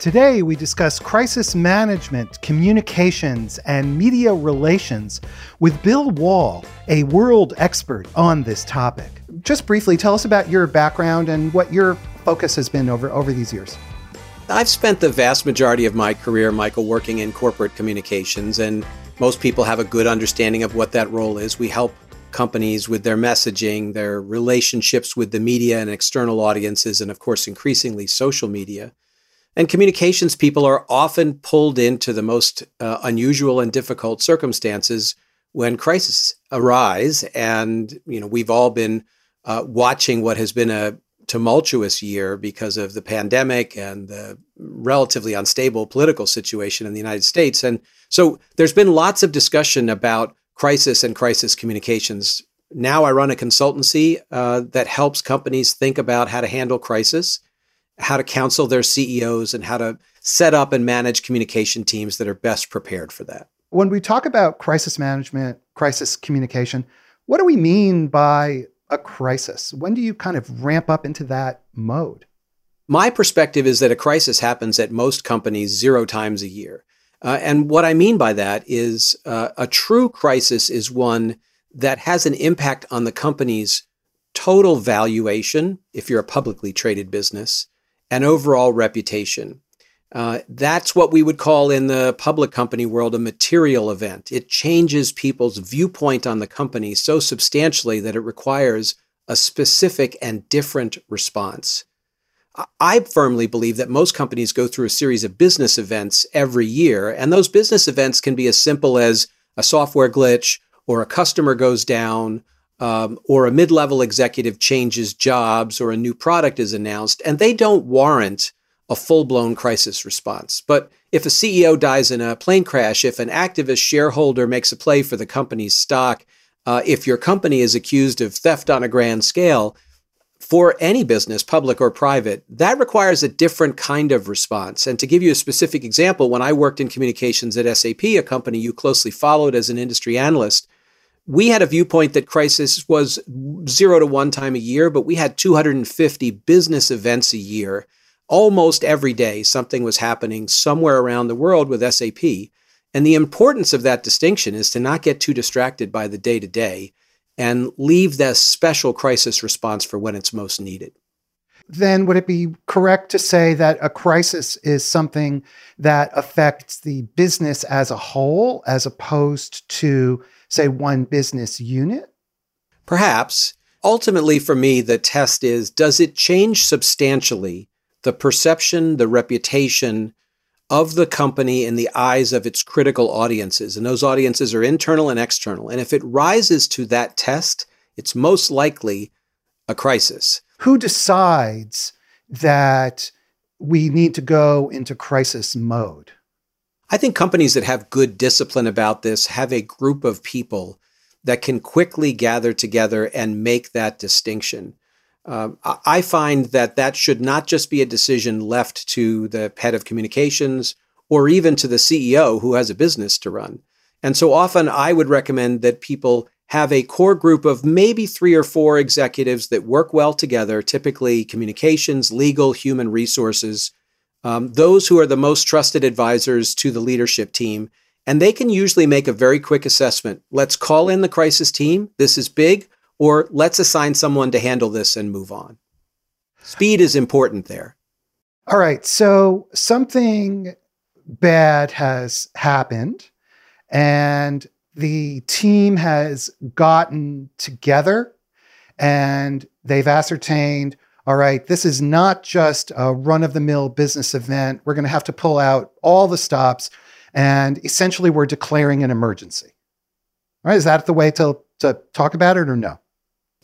Today, we discuss crisis management, communications, and media relations with Bill Wohl, a world expert on this topic. Just briefly, tell us about your background and what your focus has been over, over these years. I've spent the vast majority of my career, Michael, working in corporate communications, and most people have a good understanding of what that role is. We help companies with their messaging, their relationships with the media and external audiences, and of course, increasingly social media. And communications people are often pulled into the most uh, unusual and difficult circumstances when crises arise. And, you know, we've all been uh, watching what has been a tumultuous year because of the pandemic and the relatively unstable political situation in the United States. And so there's been lots of discussion about crisis and crisis communications. Now I run a consultancy uh, that helps companies think about how to handle crisis how to counsel their CEOs and how to set up and manage communication teams that are best prepared for that. When we talk about crisis management, crisis communication, what do we mean by a crisis? When do you kind of ramp up into that mode? My perspective is that a crisis happens at most companies zero times a year. Uh, and what I mean by that is uh, a true crisis is one that has an impact on the company's total valuation, if you're a publicly traded business, and overall reputation. Uh, that's what we would call in the public company world a material event. It changes people's viewpoint on the company so substantially that it requires a specific and different response. I firmly believe that most companies go through a series of business events every year, and those business events can be as simple as a software glitch or a customer goes down um, or a mid level executive changes jobs or a new product is announced, and they don't warrant a full blown crisis response. But if a CEO dies in a plane crash, if an activist shareholder makes a play for the company's stock, uh, if your company is accused of theft on a grand scale, for any business, public or private, that requires a different kind of response. And to give you a specific example, when I worked in communications at SAP, a company you closely followed as an industry analyst, we had a viewpoint that crisis was zero to one time a year, but we had 250 business events a year. Almost every day, something was happening somewhere around the world with SAP. And the importance of that distinction is to not get too distracted by the day to day and leave that special crisis response for when it's most needed. Then, would it be correct to say that a crisis is something that affects the business as a whole, as opposed to say, one business unit? Perhaps. Ultimately, for me, the test is does it change substantially the perception, the reputation of the company in the eyes of its critical audiences? And those audiences are internal and external. And if it rises to that test, it's most likely a crisis. Who decides that we need to go into crisis mode? I think companies that have good discipline about this have a group of people that can quickly gather together and make that distinction. Uh, I find that that should not just be a decision left to the head of communications or even to the CEO who has a business to run. And so often I would recommend that people have a core group of maybe three or four executives that work well together, typically communications, legal, human resources, um, those who are the most trusted advisors to the leadership team. And they can usually make a very quick assessment. Let's call in the crisis team. This is big. Or let's assign someone to handle this and move on. Speed is important there. All right. So something bad has happened, and the team has gotten together and they've ascertained all right, this is not just a run of the mill business event. We're going to have to pull out all the stops. And essentially, we're declaring an emergency. All right, is that the way to, to talk about it or no?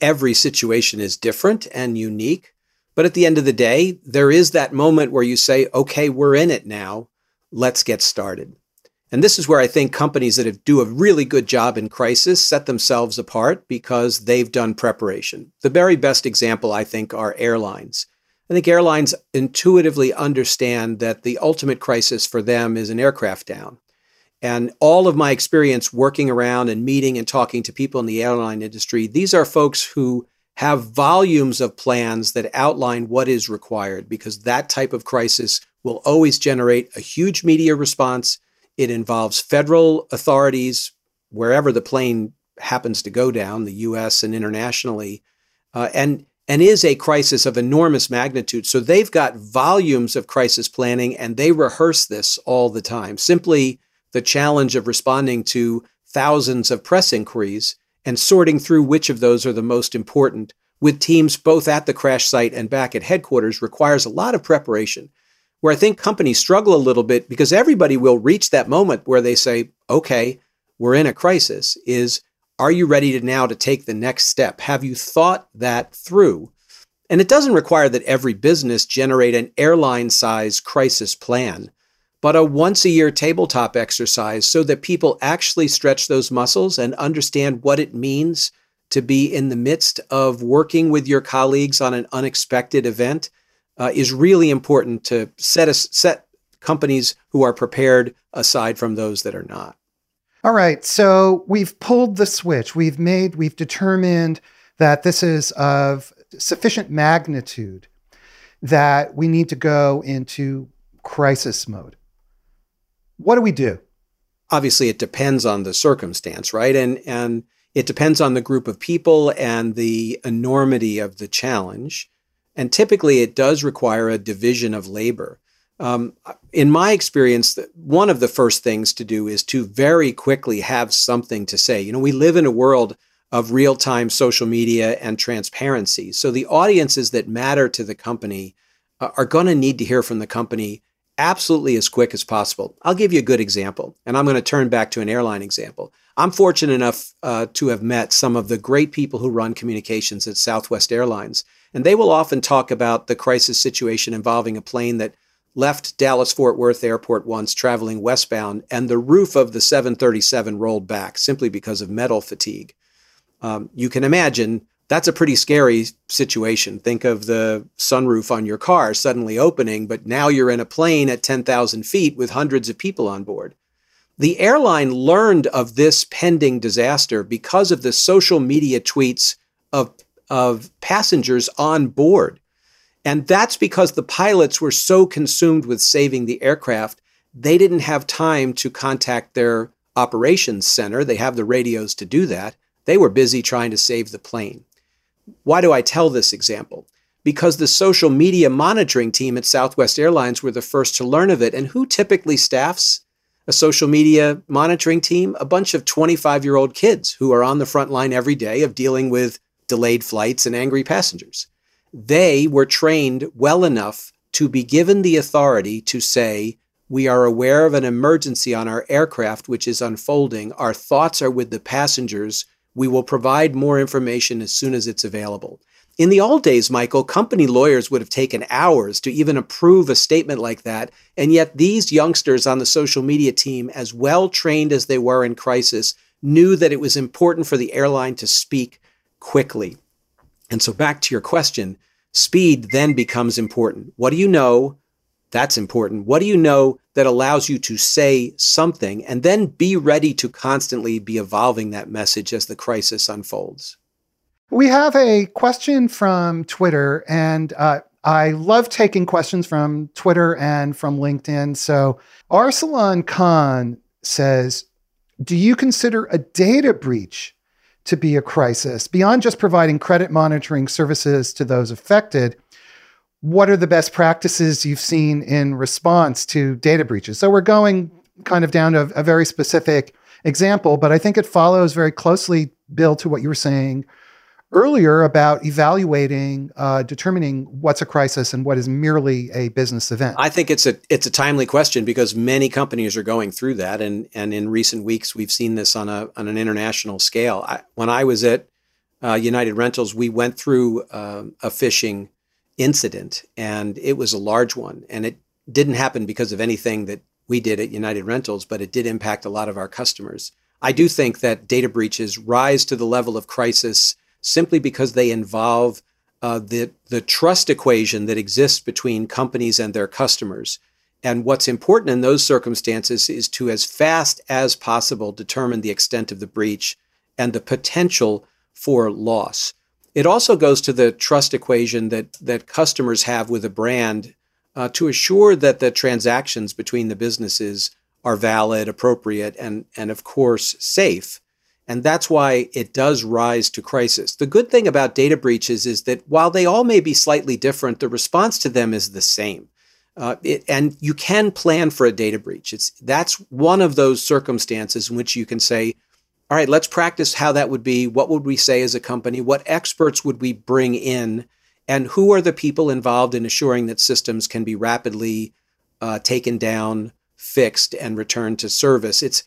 Every situation is different and unique. But at the end of the day, there is that moment where you say, okay, we're in it now. Let's get started. And this is where I think companies that have, do a really good job in crisis set themselves apart because they've done preparation. The very best example, I think, are airlines. I think airlines intuitively understand that the ultimate crisis for them is an aircraft down. And all of my experience working around and meeting and talking to people in the airline industry, these are folks who have volumes of plans that outline what is required because that type of crisis will always generate a huge media response. It involves federal authorities wherever the plane happens to go down, the US and internationally, uh, and, and is a crisis of enormous magnitude. So they've got volumes of crisis planning and they rehearse this all the time. Simply the challenge of responding to thousands of press inquiries and sorting through which of those are the most important with teams both at the crash site and back at headquarters requires a lot of preparation. Where I think companies struggle a little bit because everybody will reach that moment where they say, okay, we're in a crisis, is are you ready to now to take the next step? Have you thought that through? And it doesn't require that every business generate an airline size crisis plan, but a once a year tabletop exercise so that people actually stretch those muscles and understand what it means to be in the midst of working with your colleagues on an unexpected event uh, is really important to set a, set companies who are prepared aside from those that are not. All right, so we've pulled the switch. We've made we've determined that this is of sufficient magnitude that we need to go into crisis mode. What do we do? Obviously, it depends on the circumstance, right? And and it depends on the group of people and the enormity of the challenge. And typically, it does require a division of labor. Um, in my experience, one of the first things to do is to very quickly have something to say. You know, we live in a world of real time social media and transparency. So the audiences that matter to the company uh, are going to need to hear from the company absolutely as quick as possible. I'll give you a good example, and I'm going to turn back to an airline example. I'm fortunate enough uh, to have met some of the great people who run communications at Southwest Airlines. And they will often talk about the crisis situation involving a plane that left Dallas Fort Worth Airport once traveling westbound, and the roof of the 737 rolled back simply because of metal fatigue. Um, you can imagine that's a pretty scary situation. Think of the sunroof on your car suddenly opening, but now you're in a plane at 10,000 feet with hundreds of people on board. The airline learned of this pending disaster because of the social media tweets of, of passengers on board. And that's because the pilots were so consumed with saving the aircraft, they didn't have time to contact their operations center. They have the radios to do that. They were busy trying to save the plane. Why do I tell this example? Because the social media monitoring team at Southwest Airlines were the first to learn of it. And who typically staffs a social media monitoring team, a bunch of 25 year old kids who are on the front line every day of dealing with delayed flights and angry passengers. They were trained well enough to be given the authority to say, We are aware of an emergency on our aircraft which is unfolding. Our thoughts are with the passengers. We will provide more information as soon as it's available. In the old days, Michael, company lawyers would have taken hours to even approve a statement like that. And yet, these youngsters on the social media team, as well trained as they were in crisis, knew that it was important for the airline to speak quickly. And so, back to your question, speed then becomes important. What do you know? That's important. What do you know that allows you to say something and then be ready to constantly be evolving that message as the crisis unfolds? We have a question from Twitter, and uh, I love taking questions from Twitter and from LinkedIn. So, Arsalan Khan says, Do you consider a data breach to be a crisis? Beyond just providing credit monitoring services to those affected, what are the best practices you've seen in response to data breaches? So, we're going kind of down to a, very specific example, but I think it follows very closely, Bill, to what you were saying earlier about evaluating, uh, determining what's a crisis and what is merely a business event. I think it's a it's a timely question because many companies are going through that, and and in recent weeks we've seen this on a on an international scale. I, when I was at uh, United Rentals, we went through uh, a phishing incident, and it was a large one, and it didn't happen because of anything that we did at United Rentals, but it did impact a lot of our customers. I do think that data breaches rise to the level of crisis simply because they involve uh, the, the trust equation that exists between companies and their customers. And what's important in those circumstances is to, as fast as possible, determine the extent of the breach and the potential for loss. It also goes to the trust equation that, that customers have with a brand uh, to assure that the transactions between the businesses are valid, appropriate, and, and of course, safe. And that's why it does rise to crisis. The good thing about data breaches is that while they all may be slightly different, the response to them is the same. Uh, it, and you can plan for a data breach. It's that's one of those circumstances in which you can say, "All right, let's practice how that would be. What would we say as a company? What experts would we bring in, and who are the people involved in assuring that systems can be rapidly uh, taken down, fixed, and returned to service?" It's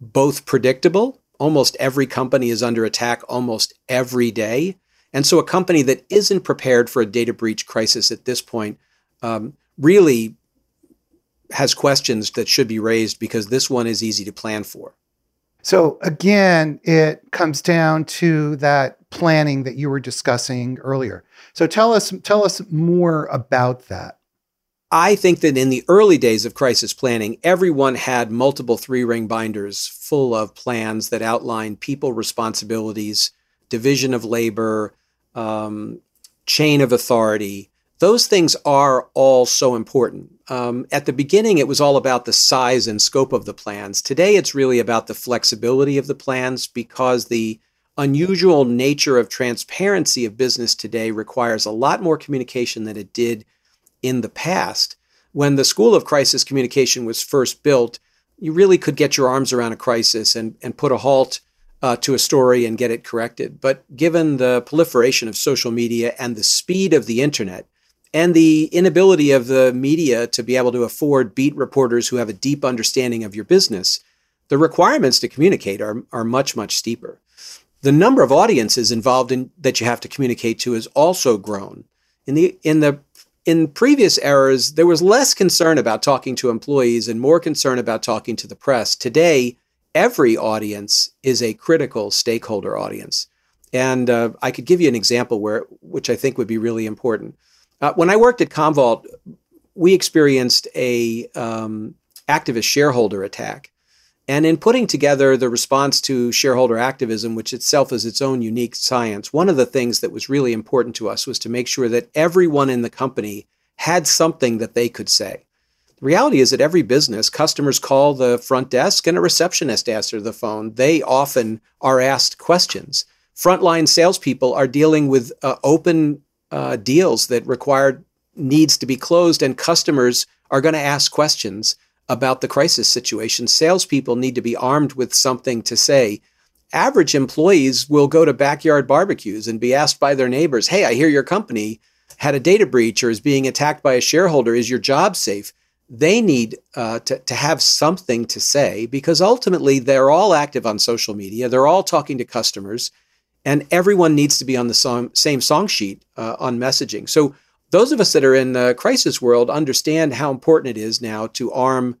both predictable almost every company is under attack almost every day. And so a company that isn't prepared for a data breach crisis at this point um, really has questions that should be raised because this one is easy to plan for. So again, it comes down to that planning that you were discussing earlier. So tell us tell us more about that. I think that in the early days of crisis planning, everyone had multiple three ring binders full of plans that outlined people responsibilities, division of labor, um, chain of authority. Those things are all so important. Um, at the beginning, it was all about the size and scope of the plans. Today, it's really about the flexibility of the plans because the unusual nature of transparency of business today requires a lot more communication than it did in the past. When the School of Crisis Communication was first built, you really could get your arms around a crisis and, and put a halt uh, to a story and get it corrected. But given the proliferation of social media and the speed of the internet, and the inability of the media to be able to afford beat reporters who have a deep understanding of your business, the requirements to communicate are, are much, much steeper. The number of audiences involved in that you have to communicate to has also grown. In the in the in previous eras, there was less concern about talking to employees and more concern about talking to the press. Today, every audience is a critical stakeholder audience. And uh, I could give you an example where, which I think would be really important. Uh, when I worked at Commvault, we experienced a um, activist shareholder attack. And in putting together the response to shareholder activism, which itself is its own unique science, one of the things that was really important to us was to make sure that everyone in the company had something that they could say. The reality is that every business, customers call the front desk and a receptionist answers the phone. They often are asked questions. Frontline salespeople are dealing with uh, open uh, deals that require needs to be closed, and customers are going to ask questions about the crisis situation. Salespeople need to be armed with something to say. Average employees will go to backyard barbecues and be asked by their neighbors, Hey, I hear your company had a data breach or is being attacked by a shareholder. Is your job safe? They need uh, to, to have something to say because ultimately they're all active on social media. They're all talking to customers, and everyone needs to be on the song, same song sheet uh, on messaging. So those of us that are in the crisis world understand how important it is now to arm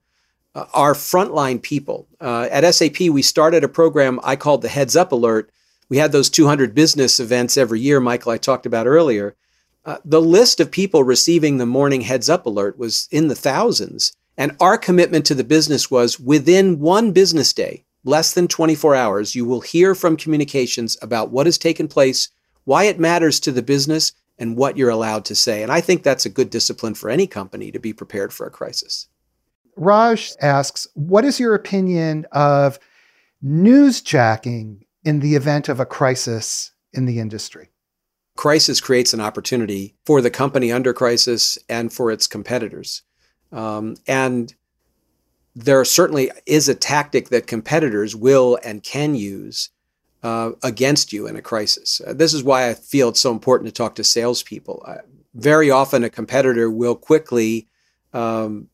uh, our frontline people. Uh, at SAP, we started a program I called the Heads Up Alert. We had those 200 business events every year, Michael, I talked about earlier. Uh, the list of people receiving the morning Heads Up Alert was in the thousands. And our commitment to the business was within one business day, less than 24 hours, you will hear from communications about what has taken place, why it matters to the business, and what you're allowed to say. And I think that's a good discipline for any company to be prepared for a crisis. Raj asks, What is your opinion of newsjacking in the event of a crisis in the industry? Crisis creates an opportunity for the company under crisis and for its competitors. Um, and there certainly is a tactic that competitors will and can use uh, against you in a crisis. Uh, this is why I feel it's so important to talk to salespeople. Uh, very often, a competitor will quickly um,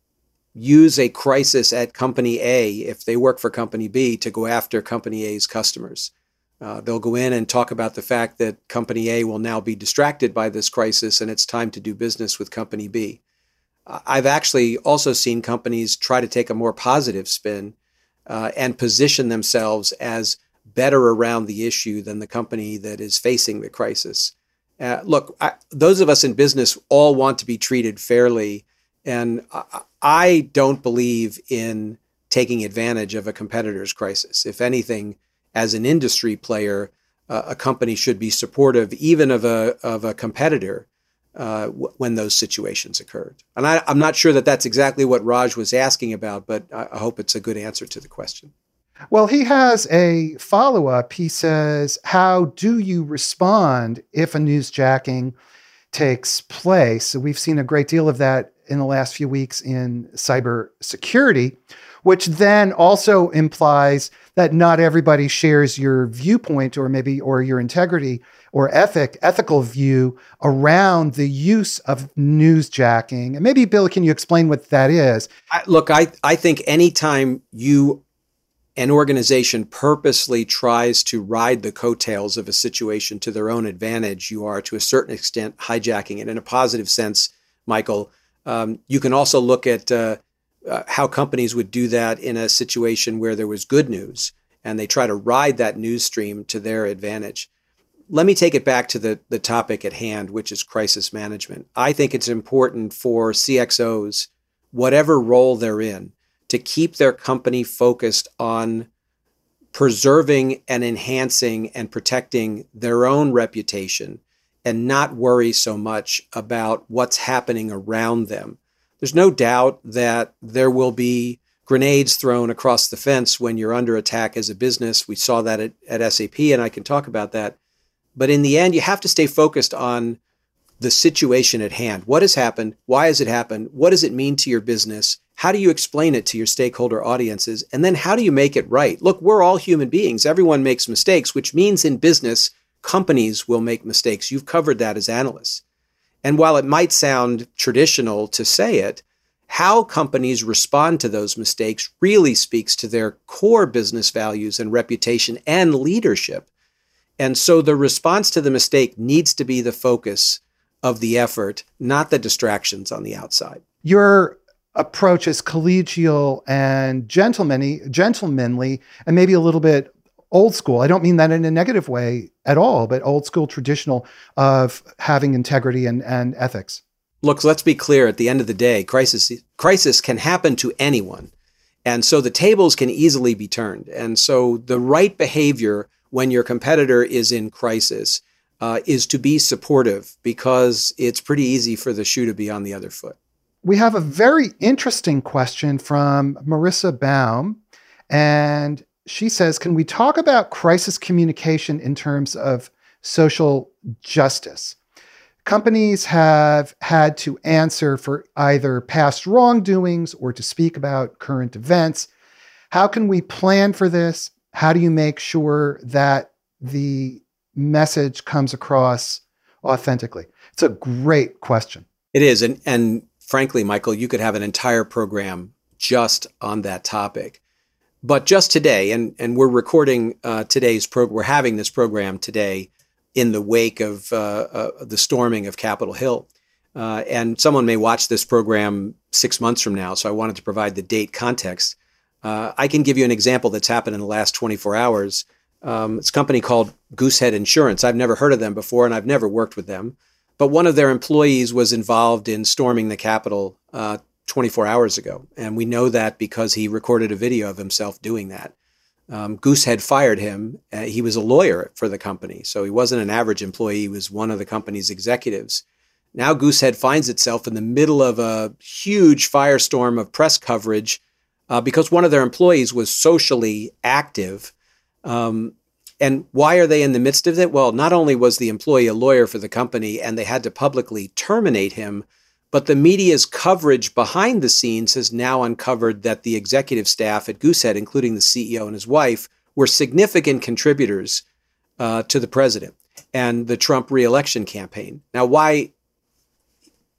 use a crisis at company A, if they work for company B, to go after company A's customers. Uh, they'll go in and talk about the fact that company A will now be distracted by this crisis and it's time to do business with company B. I've actually also seen companies try to take a more positive spin uh, and position themselves as better around the issue than the company that is facing the crisis. Uh, look, I, those of us in business all want to be treated fairly. And I, I don't believe in taking advantage of a competitor's crisis. If anything, as an industry player, uh, a company should be supportive even of a, of a competitor uh, w- when those situations occurred. And I, am not sure that that's exactly what Raj was asking about, but I, I hope it's a good answer to the question. Well, he has a follow up. He says, How do you respond if a newsjacking takes place? So we've seen a great deal of that in the last few weeks in cybersecurity, which then also implies that not everybody shares your viewpoint or maybe or your integrity or ethic ethical view around the use of newsjacking. And maybe Bill, can you explain what that is? I, look, I I think anytime you an organization purposely tries to ride the coattails of a situation to their own advantage, you are to a certain extent hijacking it. In a positive sense, Michael, um, you can also look at uh, uh, how companies would do that in a situation where there was good news and they try to ride that news stream to their advantage. Let me take it back to the, the topic at hand, which is crisis management. I think it's important for CXOs, whatever role they're in, to keep their company focused on preserving and enhancing and protecting their own reputation and not worry so much about what's happening around them. There's no doubt that there will be grenades thrown across the fence when you're under attack as a business. We saw that at, at SAP, and I can talk about that. But in the end, you have to stay focused on the situation at hand. What has happened? Why has it happened? What does it mean to your business? How do you explain it to your stakeholder audiences? And then how do you make it right? Look, we're all human beings. Everyone makes mistakes, which means in business, companies will make mistakes. You've covered that as analysts. And while it might sound traditional to say it, how companies respond to those mistakes really speaks to their core business values and reputation and leadership. And so the response to the mistake needs to be the focus of the effort, not the distractions on the outside. Your approach is collegial and gentlemanly, gentlemanly, and maybe a little bit old school. I don't mean that in a negative way at all, but old school traditional of having integrity and, and ethics. Look, let's be clear. At the end of the day, crisis crisis can happen to anyone, and so the tables can easily be turned. And so the right behavior when your competitor is in crisis uh, is to be supportive because it's pretty easy for the shoe to be on the other foot we have a very interesting question from Marissa Baum. And she says, Can we talk about crisis communication in terms of social justice? Companies have had to answer for either past wrongdoings or to speak about current events. How can we plan for this? How do you make sure that the message comes across authentically? It's a great question. It is. And, and frankly, Michael, you could have an entire program just on that topic. But just today, and, and we're recording uh, today's program, we're having this program today in the wake of uh, uh, the storming of Capitol Hill. Uh, and someone may watch this program six months from now, so I wanted to provide the date context. Uh, I can give you an example that's happened in the last 24 hours. Um, it's a company called Goosehead Insurance. I've never heard of them before, and I've never worked with them. But one of their employees was involved in storming the Capitol uh, 24 hours ago. And we know that because he recorded a video of himself doing that. Um, Goosehead fired him. Uh, he was a lawyer for the company. So he wasn't an average employee, he was one of the company's executives. Now Goosehead finds itself in the middle of a huge firestorm of press coverage uh, because one of their employees was socially active. Um, and why are they in the midst of it? Well, not only was the employee a lawyer for the company and they had to publicly terminate him, but the media's coverage behind the scenes has now uncovered that the executive staff at Goosehead, including the CEO and his wife, were significant contributors uh, to the president and the Trump reelection campaign. Now, why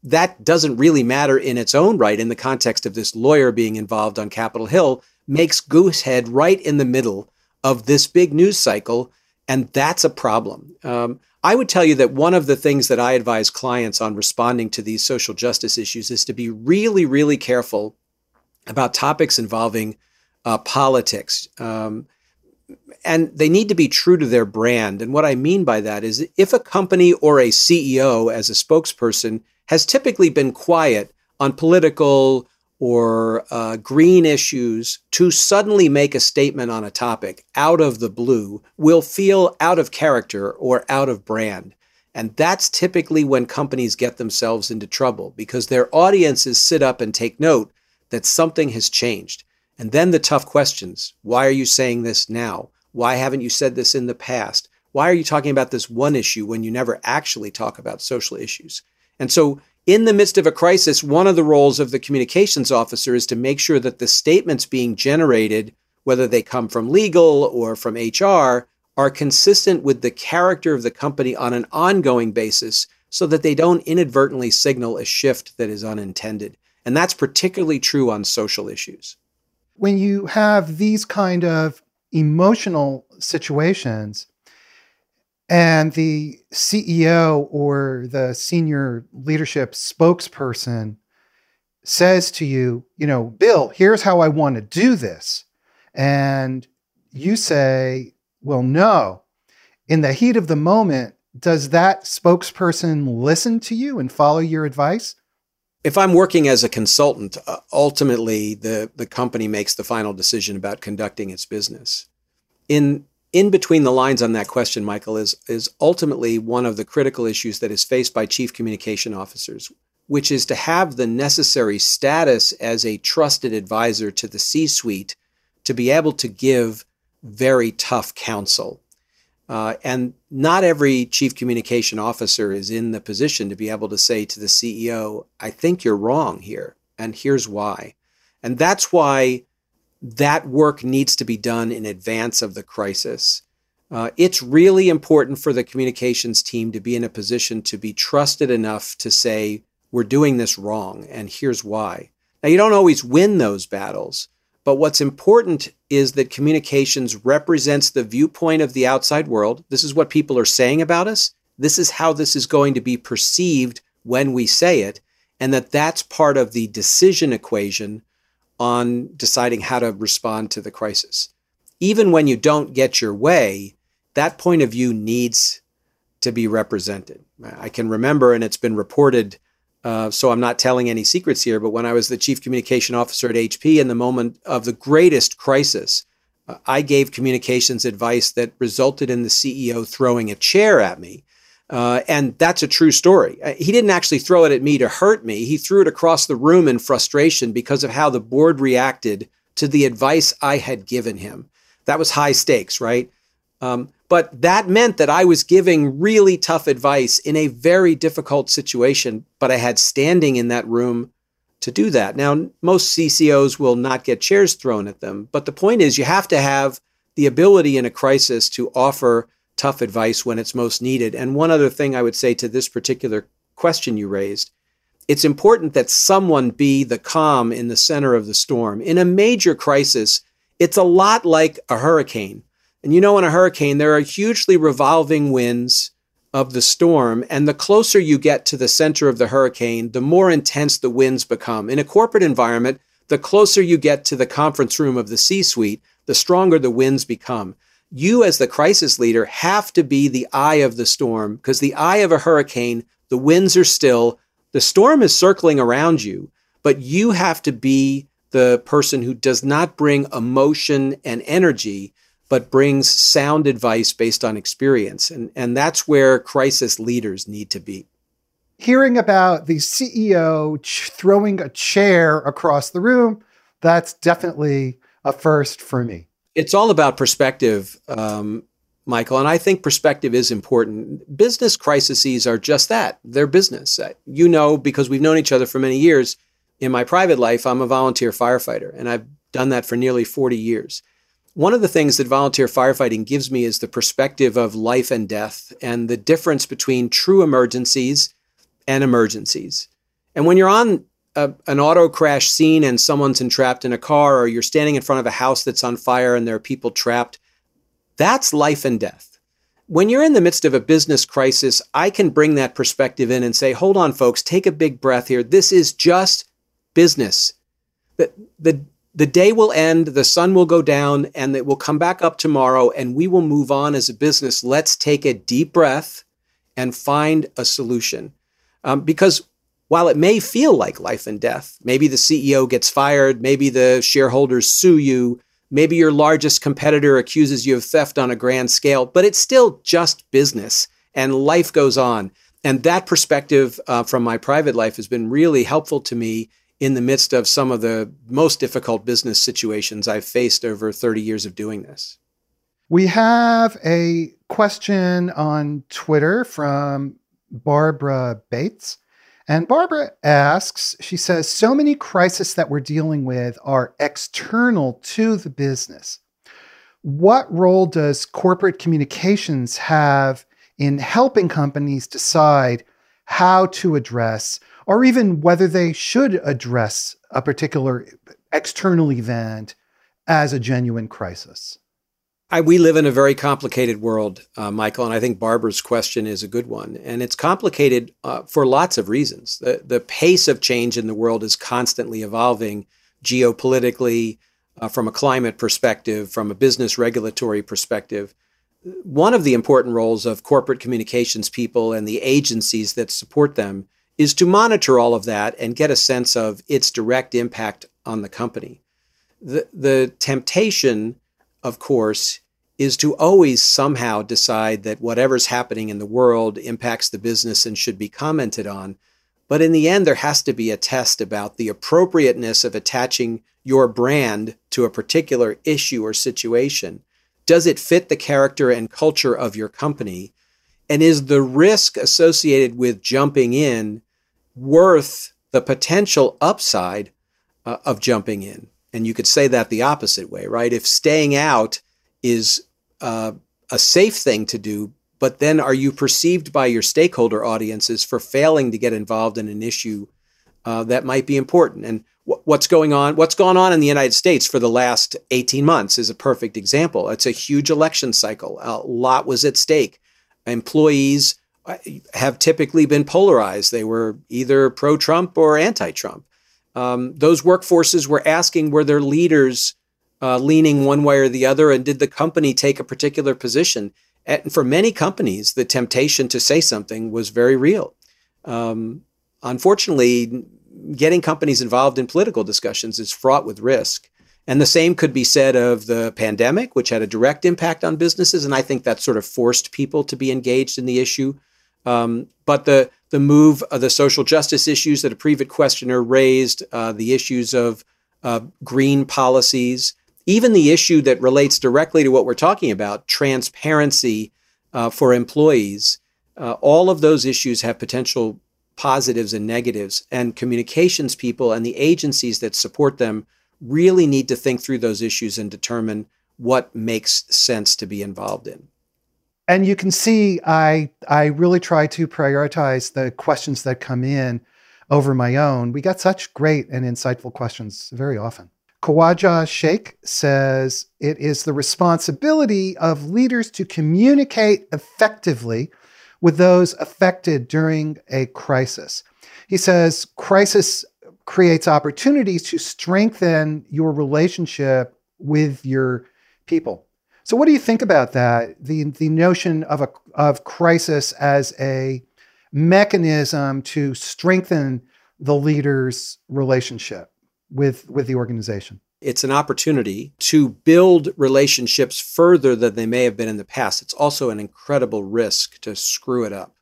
that doesn't really matter in its own right in the context of this lawyer being involved on Capitol Hill makes Goosehead right in the middle of this big news cycle. And that's a problem. Um, I would tell you that one of the things that I advise clients on responding to these social justice issues is to be really, really careful about topics involving uh, politics. Um, and they need to be true to their brand. And what I mean by that is if a company or a CEO, as a spokesperson, has typically been quiet on political or uh, green issues to suddenly make a statement on a topic out of the blue will feel out of character or out of brand. And that's typically when companies get themselves into trouble because their audiences sit up and take note that something has changed. And then the tough questions why are you saying this now? Why haven't you said this in the past? Why are you talking about this one issue when you never actually talk about social issues? And so, in the midst of a crisis, one of the roles of the communications officer is to make sure that the statements being generated, whether they come from legal or from HR, are consistent with the character of the company on an ongoing basis so that they don't inadvertently signal a shift that is unintended. And that's particularly true on social issues. When you have these kind of emotional situations, and the CEO or the senior leadership spokesperson says to you, you know, Bill, here's how I want to do this. And you say, well, no. In the heat of the moment, does that spokesperson listen to you and follow your advice? If I'm working as a consultant, uh, ultimately the, the company makes the final decision about conducting its business. In in between the lines on that question, Michael, is, is ultimately one of the critical issues that is faced by chief communication officers, which is to have the necessary status as a trusted advisor to the C suite to be able to give very tough counsel. Uh, and not every chief communication officer is in the position to be able to say to the CEO, I think you're wrong here, and here's why. And that's why that work needs to be done in advance of the crisis. Uh, it's really important for the communications team to be in a position to be trusted enough to say, we're doing this wrong, and here's why. Now, you don't always win those battles, but what's important is that communications represents the viewpoint of the outside world. This is what people are saying about us. This is how this is going to be perceived when we say it, and that that's part of the decision equation on deciding how to respond to the crisis. Even when you don't get your way, that point of view needs to be represented. I can remember, and it's been reported, uh, so I'm not telling any secrets here, but when I was the chief communication officer at HP in the moment of the greatest crisis, uh, I gave communications advice that resulted in the CEO throwing a chair at me uh, and that's a true story. Uh, he didn't actually throw it at me to hurt me. He threw it across the room in frustration because of how the board reacted to the advice I had given him. That was high stakes, right? Um, but that meant that I was giving really tough advice in a very difficult situation, but I had standing in that room to do that. Now, most CCOs will not get chairs thrown at them, but the point is you have to have the ability in a crisis to offer tough advice when it's most needed. And one other thing I would say to this particular question you raised it's important that someone be the calm in the center of the storm. In a major crisis, it's a lot like a hurricane. And you know, in a hurricane, there are hugely revolving winds of the storm. And the closer you get to the center of the hurricane, the more intense the winds become. In a corporate environment, the closer you get to the conference room of the C suite, the stronger the winds become you as the crisis leader have to be the eye of the storm because the eye of a hurricane, the winds are still, the storm is circling around you, but you have to be the person who does not bring emotion and energy, but brings sound advice based on experience. And, and that's where crisis leaders need to be. Hearing about the CEO ch- throwing a chair across the room, that's definitely a first for me it's all about perspective, um, Michael. And I think perspective is important. Business crises are just that they're business. You know, because we've known each other for many years. In my private life, I'm a volunteer firefighter, and I've done that for nearly 40 years. One of the things that volunteer firefighting gives me is the perspective of life and death and the difference between true emergencies and emergencies. And when you're on a, an auto crash scene and someone's entrapped in a car, or you're standing in front of a house that's on fire and there are people trapped, that's life and death. When you're in the midst of a business crisis, I can bring that perspective in and say, hold on, folks, take a big breath here. This is just business. The, the, the day will end, the sun will go down, and it will come back up tomorrow, and we will move on as a business. Let's take a deep breath and find a solution. Um, because while it may feel like life and death, maybe the CEO gets fired, maybe the shareholders sue you, maybe your largest competitor accuses you of theft on a grand scale, but it's still just business. and life goes on. And that perspective uh, from my private life has been really helpful to me in the midst of some of the most difficult business situations I've faced over 30 years of doing this. We have a question on Twitter from Barbara Bates. And Barbara asks, she says, so many crises that we're dealing with are external to the business. What role does corporate communications have in helping companies decide how to address or even whether they should address a particular external event as a genuine crisis? I, we live in a very complicated world, uh, Michael, and I think Barbara's question is a good one. And it's complicated uh, for lots of reasons. The, the pace of change in the world is constantly evolving geopolitically, uh, from a climate perspective, from a business regulatory perspective. One of the important roles of corporate communications people and the agencies that support them is to monitor all of that and get a sense of its direct impact on the company. The, the temptation, of course, is to always somehow decide that whatever's happening in the world impacts the business and should be commented on. But in the end, there has to be a test about the appropriateness of attaching your brand to a particular issue or situation. Does it fit the character and culture of your company? And is the risk associated with jumping in worth the potential upside uh, of jumping in. And you could say that the opposite way, right? If staying out is uh, a safe thing to do, but then are you perceived by your stakeholder audiences for failing to get involved in an issue uh, that might be important? And what's going on, what's gone on in the United States for the last 18 months is a perfect example. It's a huge election cycle. A lot was at stake. Employees have typically been polarized. They were either pro Trump or anti Trump. Um, those workforces were asking were their leaders uh, leaning one way or the other, and did the company take a particular position? And for many companies, the temptation to say something was very real. Um, unfortunately, getting companies involved in political discussions is fraught with risk. And the same could be said of the pandemic, which had a direct impact on businesses. And I think that sort of forced people to be engaged in the issue um, but the the move of the social justice issues that a previous questioner raised, uh, the issues of uh, green policies, even the issue that relates directly to what we're talking about, transparency uh, for employees, uh, all of those issues have potential positives and negatives. And communications people and the agencies that support them really need to think through those issues and determine what makes sense to be involved in and you can see I I really try to prioritize the questions that come in over my own. We got such great and insightful questions very often. Kawaja Sheikh says it is the responsibility of leaders to communicate effectively with those affected during a crisis. He says crisis creates opportunities to strengthen your relationship with your people. So, what do you think about that? The the notion of a of crisis as a mechanism to strengthen the leader's relationship with with the organization. It's an opportunity to build relationships further than they may have been in the past. It's also an incredible risk to screw it up.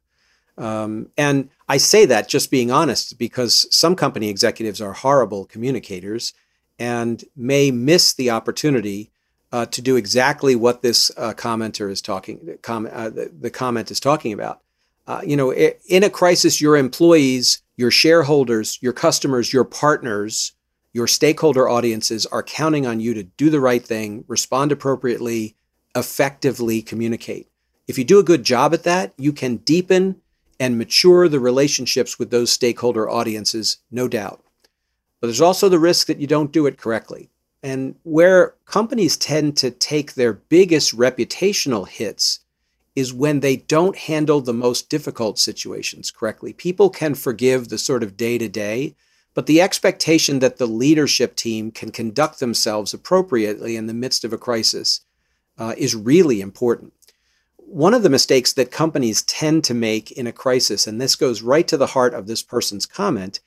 Um, and I say that just being honest because some company executives are horrible communicators and may miss the opportunity uh, to do exactly what this uh, commenter is talking, com- uh, the, the, comment is talking about. Uh, you know, in a crisis, your employees, your shareholders, your customers, your partners, your stakeholder audiences are counting on you to do the right thing, respond appropriately, effectively communicate. If you do a good job at that, you can deepen and mature the relationships with those stakeholder audiences, no doubt. But there's also the risk that you don't do it correctly. And where companies tend to take their biggest reputational hits is when they don't handle the most difficult situations correctly. People can forgive the sort of day to day, but the expectation that the leadership team can conduct themselves appropriately in the midst of a crisis uh, is really important. One of the mistakes that companies tend to make in a crisis, and this goes right to the heart of this person's comment,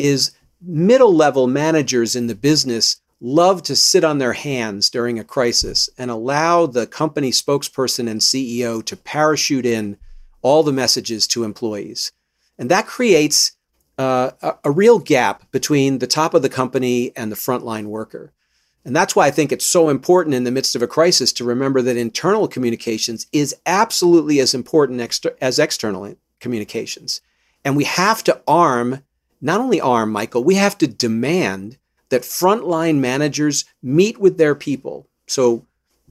is middle level managers in the business love to sit on their hands during a crisis and allow the company spokesperson and CEO to parachute in all the messages to employees. And that creates uh, a, a real gap between the top of the company and the frontline worker. And that's why I think it's so important in the midst of a crisis to remember that internal communications is absolutely as important exter- as external communications. And we have to arm, not only arm, Michael, we have to demand that frontline managers meet with their people. So,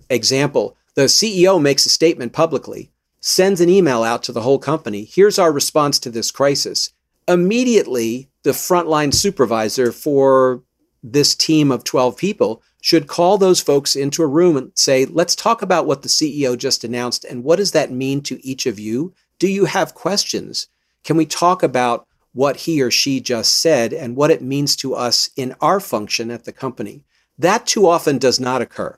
example, the CEO makes a statement publicly, sends an email out to the whole company. Here's our response to this crisis. Immediately, the frontline supervisor for this team of 12 people should call those folks into a room and say, let's talk about what the CEO just announced and what does that mean to each of you? Do you have questions? Can we talk about what he or she just said and what it means to us in our function at the company? That too often does not occur.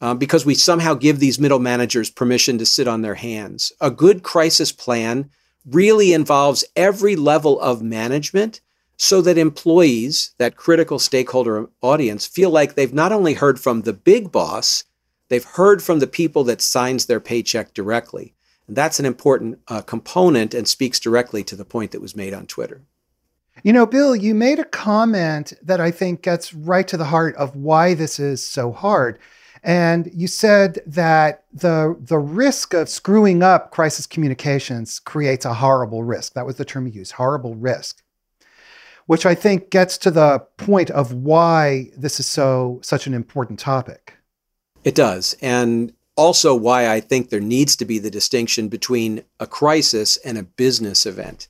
Um, because we somehow give these middle managers permission to sit on their hands. A good crisis plan really involves every level of management so that employees, that critical stakeholder audience, feel like they've not only heard from the big boss, they've heard from the people that signs their paycheck directly. And that's an important uh, component and speaks directly to the point that was made on Twitter. You know, Bill, you made a comment that I think gets right to the heart of why this is so hard. And you said that the the risk of screwing up crisis communications creates a horrible risk. That was the term you used, horrible risk which I think gets to the point of why this is so such an important topic. It does. And also why I think there needs to be the distinction between a crisis and a business event.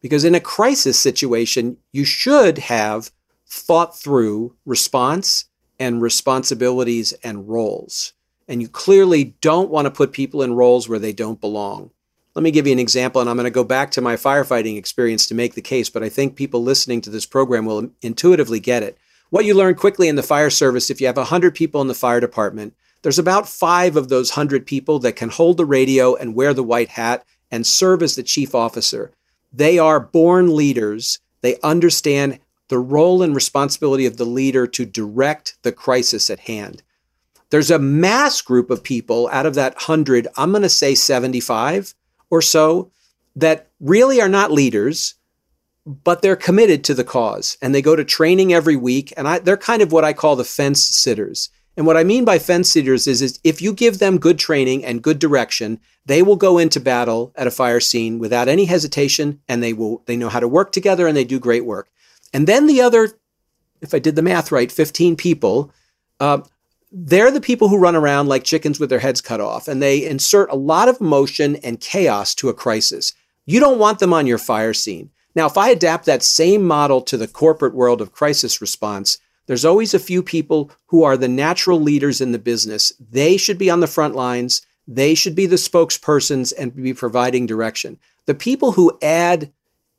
Because in a crisis situation, you should have thought through response and responsibilities and roles. And you clearly don't want to put people in roles where they don't belong. Let me give you an example, and I'm going to go back to my firefighting experience to make the case, but I think people listening to this program will intuitively get it. What you learn quickly in the fire service, if you have 100 people in the fire department, there's about five of those 100 people that can hold the radio and wear the white hat and serve as the chief officer. They are born leaders. They understand the role and responsibility of the leader to direct the crisis at hand. There's a mass group of people out of that 100, I'm going to say 75, or so that really are not leaders, but they're committed to the cause and they go to training every week. And I, they're kind of what I call the fence sitters. And what I mean by fence sitters is, is if you give them good training and good direction, they will go into battle at a fire scene without any hesitation and they will they know how to work together and they do great work. And then the other, if I did the math right, 15 people uh, they're the people who run around like chickens with their heads cut off and they insert a lot of emotion and chaos to a crisis. You don't want them on your fire scene. Now, if I adapt that same model to the corporate world of crisis response, there's always a few people who are the natural leaders in the business. They should be on the front lines. They should be the spokespersons and be providing direction. The people who add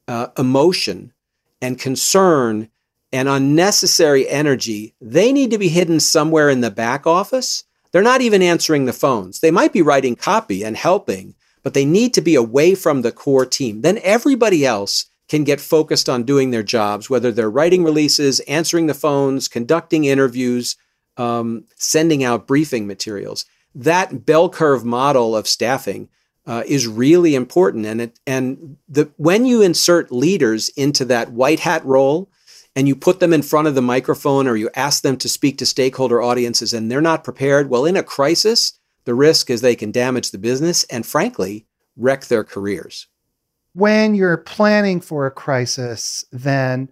uh, emotion and concern and unnecessary energy, they need to be hidden somewhere in the back office. They're not even answering the phones. They might be writing copy and helping, but they need to be away from the core team. Then everybody else can get focused on doing their jobs, whether they're writing releases, answering the phones, conducting interviews, um, sending out briefing materials. That bell curve model of staffing uh, is really important. And it, and the when you insert leaders into that white hat role, and you put them in front of the microphone or you ask them to speak to stakeholder audiences and they're not prepared, well, in a crisis, the risk is they can damage the business and, frankly, wreck their careers. When you're planning for a crisis, then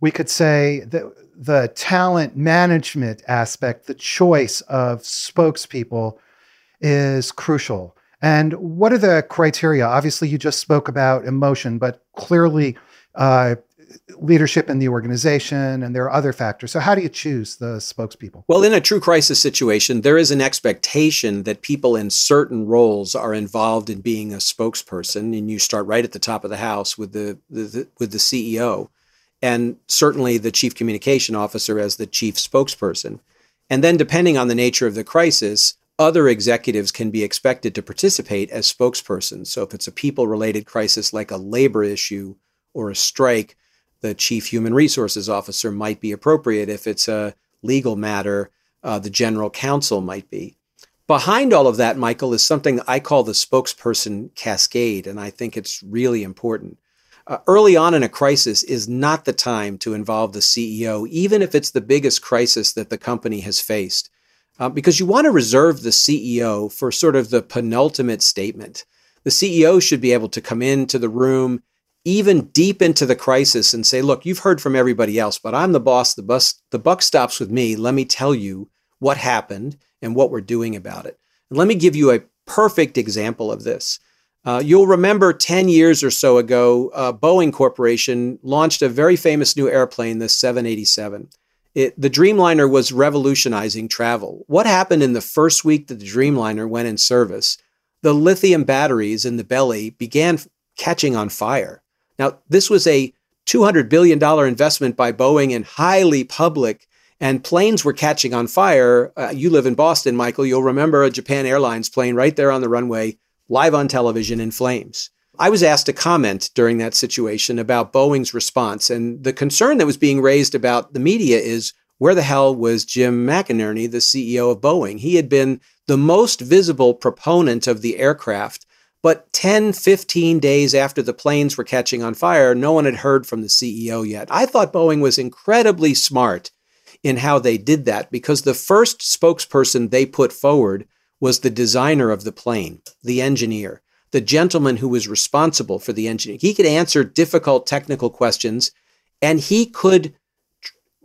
we could say that the talent management aspect, the choice of spokespeople is crucial. And what are the criteria? Obviously, you just spoke about emotion, but clearly, uh, leadership in the organization, and there are other factors. So, how do you choose the spokespeople? Well, in a true crisis situation, there is an expectation that people in certain roles are involved in being a spokesperson, and you start right at the top of the house with the, the, the with the CEO, and certainly the chief communication officer as the chief spokesperson. And then, depending on the nature of the crisis, other executives can be expected to participate as spokespersons. So, if it's a people related crisis like a labor issue or a strike, the chief human resources officer might be appropriate. If it's a legal matter, uh, the general counsel might be. Behind all of that, Michael, is something I call the spokesperson cascade, and I think it's really important. Uh, early on in a crisis is not the time to involve the CEO, even if it's the biggest crisis that the company has faced, uh, because you want to reserve the CEO for sort of the penultimate statement. The CEO should be able to come into the room even deep into the crisis and say, look, you've heard from everybody else, but I'm the boss. The bus, the buck stops with me. Let me tell you what happened and what we're doing about it. And let me give you a perfect example of this. Uh, you'll remember 10 years or so ago, uh, Boeing Corporation launched a very famous new airplane, the 787. It, the Dreamliner was revolutionizing travel. What happened in the first week that the Dreamliner went in service? The lithium batteries in the belly began catching on fire. Now, this was a $200 billion investment by Boeing and highly public, and planes were catching on fire. Uh, you live in Boston, Michael. You'll remember a Japan Airlines plane right there on the runway, live on television in flames. I was asked to comment during that situation about Boeing's response. And the concern that was being raised about the media is where the hell was Jim McNerney, the CEO of Boeing? He had been the most visible proponent of the aircraft but 10, 15 days after the planes were catching on fire, no one had heard from the CEO yet. I thought Boeing was incredibly smart in how they did that because the first spokesperson they put forward was the designer of the plane, the engineer, the gentleman who was responsible for the engineering. He could answer difficult technical questions and he could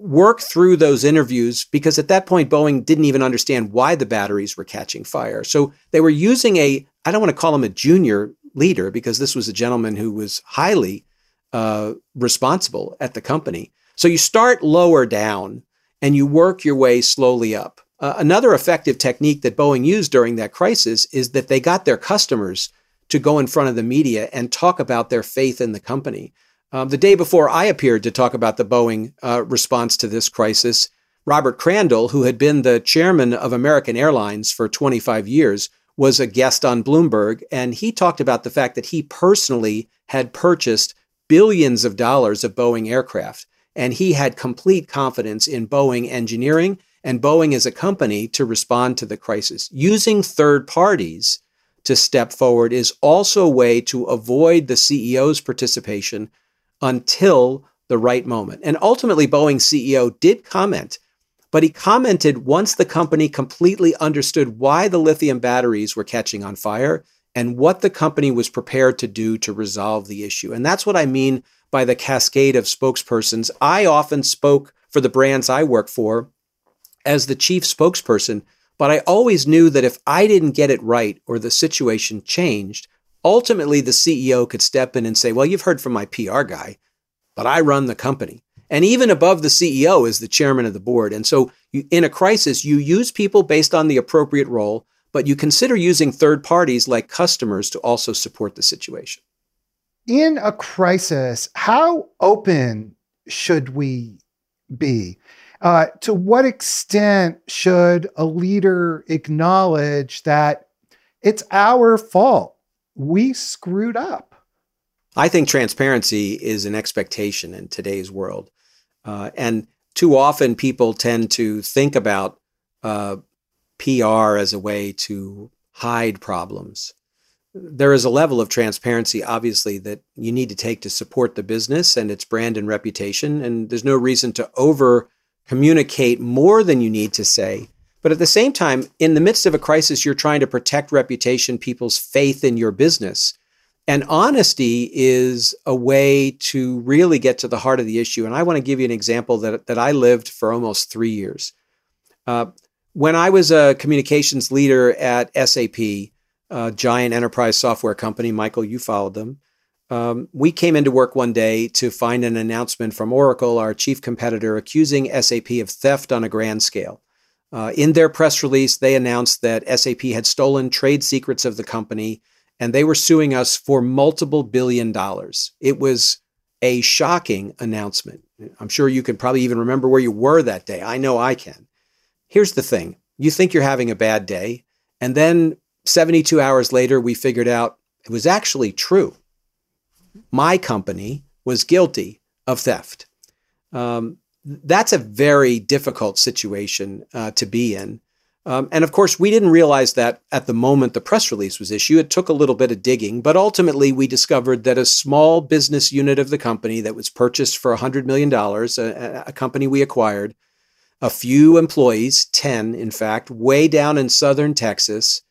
work through those interviews because at that point Boeing didn't even understand why the batteries were catching fire. So they were using a I don't want to call him a junior leader because this was a gentleman who was highly uh, responsible at the company. So you start lower down and you work your way slowly up. Uh, another effective technique that Boeing used during that crisis is that they got their customers to go in front of the media and talk about their faith in the company. Um, the day before I appeared to talk about the Boeing uh, response to this crisis, Robert Crandall, who had been the chairman of American Airlines for 25 years, was a guest on Bloomberg, and he talked about the fact that he personally had purchased billions of dollars of Boeing aircraft, and he had complete confidence in Boeing engineering and Boeing as a company to respond to the crisis. Using third parties to step forward is also a way to avoid the CEO's participation until the right moment. And ultimately, Boeing's CEO did comment but he commented once the company completely understood why the lithium batteries were catching on fire and what the company was prepared to do to resolve the issue. And that's what I mean by the cascade of spokespersons. I often spoke for the brands I work for as the chief spokesperson, but I always knew that if I didn't get it right or the situation changed, ultimately the CEO could step in and say, Well, you've heard from my PR guy, but I run the company. And even above the CEO is the chairman of the board. And so you, in a crisis, you use people based on the appropriate role, but you consider using third parties like customers to also support the situation. In a crisis, how open should we be? Uh, to what extent should a leader acknowledge that it's our fault? We screwed up. I think transparency is an expectation in today's world. Uh, and too often people tend to think about uh, PR as a way to hide problems. There is a level of transparency, obviously, that you need to take to support the business and its brand and reputation. And there's no reason to over communicate more than you need to say. But at the same time, in the midst of a crisis, you're trying to protect reputation, people's faith in your business. And honesty is a way to really get to the heart of the issue. And I want to give you an example that, that I lived for almost three years. Uh, when I was a communications leader at SAP, a giant enterprise software company, Michael, you followed them. Um, we came into work one day to find an announcement from Oracle, our chief competitor, accusing SAP of theft on a grand scale. Uh, in their press release, they announced that SAP had stolen trade secrets of the company and they were suing us for multiple billion dollars. It was a shocking announcement. I'm sure you can probably even remember where you were that day. I know I can. Here's the thing you think you're having a bad day, and then 72 hours later, we figured out it was actually true. My company was guilty of theft. Um, that's a very difficult situation uh, to be in. Um, and of course, we didn't realize that at the moment the press release was issued. It took a little bit of digging, but ultimately we discovered that a small business unit of the company that was purchased for $100 million, a, a company we acquired, a few employees, 10 in fact, way down in southern Texas,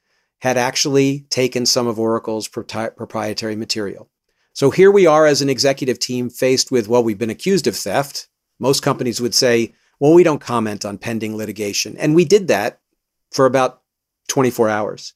had actually taken some of Oracle's proprietary material. So here we are as an executive team faced with, well, we've been accused of theft. Most companies would say, well, we don't comment on pending litigation. And we did that for about 24 hours.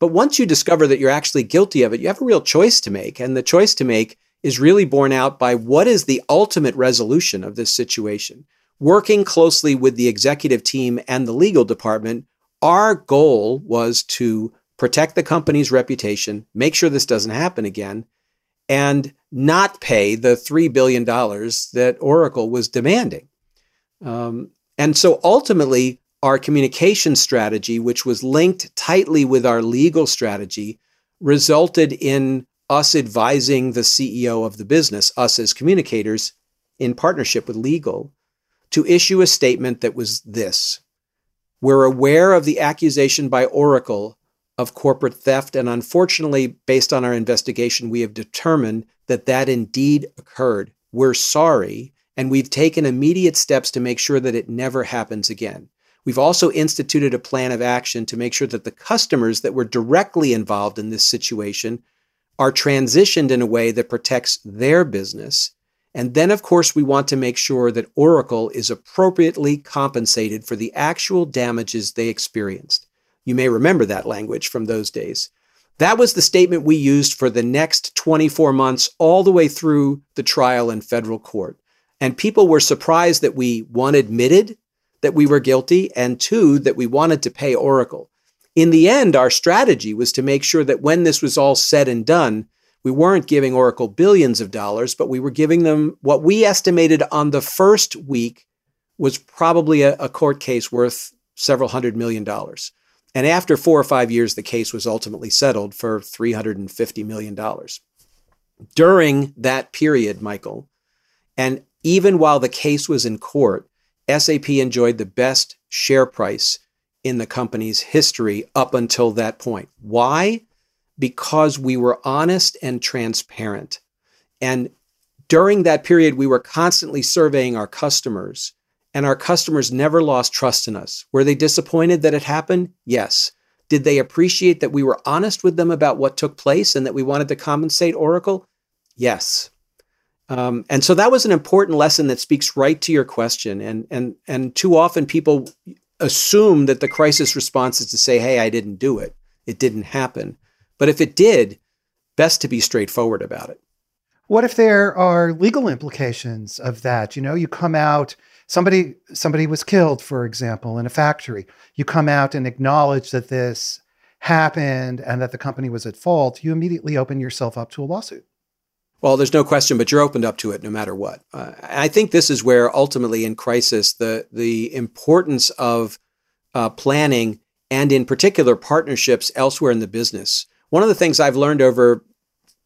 But once you discover that you're actually guilty of it, you have a real choice to make. And the choice to make is really borne out by what is the ultimate resolution of this situation. Working closely with the executive team and the legal department, our goal was to protect the company's reputation, make sure this doesn't happen again, and not pay the $3 billion that Oracle was demanding. Um, and so ultimately, our communication strategy, which was linked tightly with our legal strategy, resulted in us advising the CEO of the business, us as communicators, in partnership with legal, to issue a statement that was this We're aware of the accusation by Oracle of corporate theft, and unfortunately, based on our investigation, we have determined that that indeed occurred. We're sorry, and we've taken immediate steps to make sure that it never happens again. We've also instituted a plan of action to make sure that the customers that were directly involved in this situation are transitioned in a way that protects their business. And then, of course, we want to make sure that Oracle is appropriately compensated for the actual damages they experienced. You may remember that language from those days. That was the statement we used for the next 24 months, all the way through the trial in federal court. And people were surprised that we, one, admitted that we were guilty, and two, that we wanted to pay Oracle. In the end, our strategy was to make sure that when this was all said and done, we weren't giving Oracle billions of dollars, but we were giving them what we estimated on the first week was probably a, a court case worth several hundred million dollars. And after four or five years, the case was ultimately settled for $350 million. During that period, Michael, and even while the case was in court, SAP enjoyed the best share price in the company's history up until that point. Why? Because we were honest and transparent. And during that period, we were constantly surveying our customers, and our customers never lost trust in us. Were they disappointed that it happened? Yes. Did they appreciate that we were honest with them about what took place and that we wanted to compensate Oracle? Yes. Um, and so that was an important lesson that speaks right to your question. And and and too often people assume that the crisis response is to say, "Hey, I didn't do it. It didn't happen." But if it did, best to be straightforward about it. What if there are legal implications of that? You know, you come out somebody somebody was killed, for example, in a factory. You come out and acknowledge that this happened and that the company was at fault. You immediately open yourself up to a lawsuit. Well, there's no question, but you're opened up to it no matter what. Uh, I think this is where ultimately in crisis, the the importance of uh, planning and in particular partnerships elsewhere in the business. One of the things I've learned over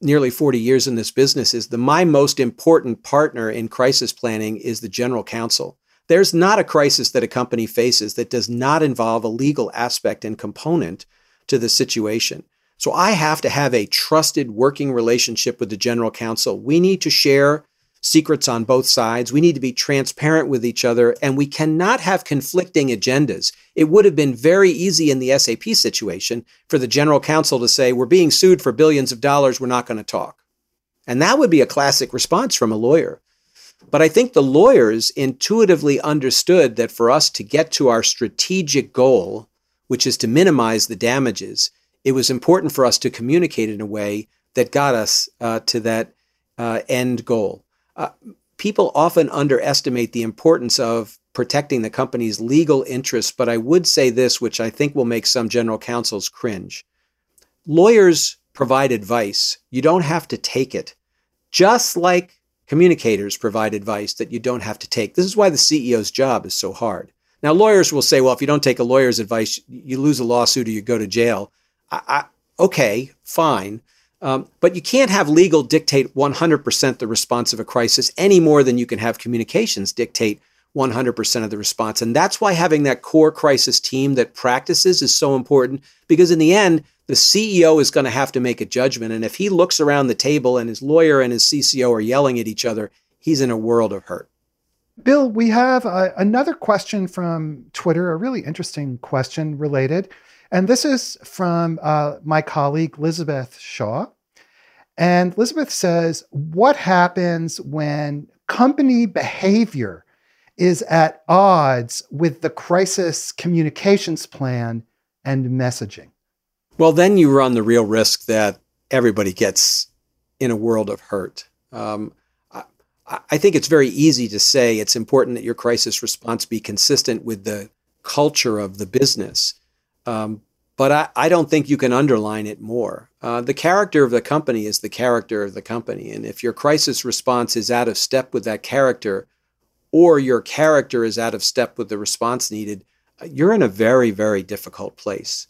nearly 40 years in this business is the my most important partner in crisis planning is the general counsel. There's not a crisis that a company faces that does not involve a legal aspect and component to the situation. So I have to have a trusted working relationship with the general counsel. We need to share secrets on both sides. We need to be transparent with each other, and we cannot have conflicting agendas. It would have been very easy in the SAP situation for the general counsel to say, We're being sued for billions of dollars, we're not going to talk. And that would be a classic response from a lawyer. But I think the lawyers intuitively understood that for us to get to our strategic goal, which is to minimize the damages, it was important for us to communicate in a way that got us uh, to that uh, end goal. Uh, people often underestimate the importance of protecting the company's legal interests, but I would say this, which I think will make some general counsels cringe. Lawyers provide advice. You don't have to take it, just like communicators provide advice that you don't have to take. This is why the CEO's job is so hard. Now, lawyers will say, well, if you don't take a lawyer's advice, you lose a lawsuit or you go to jail. I, I, okay, fine. Um, but you can't have legal dictate 100% the response of a crisis any more than you can have communications dictate 100% of the response. And that's why having that core crisis team that practices is so important because in the end, the CEO is going to have to make a judgment. And if he looks around the table and his lawyer and his CCO are yelling at each other, he's in a world of hurt. Bill, we have uh, another question from Twitter, a really interesting question related. And this is from uh, my colleague, Elizabeth Shaw. And Elizabeth says, What happens when company behavior is at odds with the crisis communications plan and messaging. Well, then you run the real risk that everybody gets in a world of hurt. Um, I, think it's very easy to say it's important that your crisis response be consistent with the culture of the business. Um, but I, I, don't think you can underline it more. Uh, the character of the company is the character of the company. And if your crisis response is out of step with that character, or your character is out of step with the response needed, uh, you're in a very, very difficult place.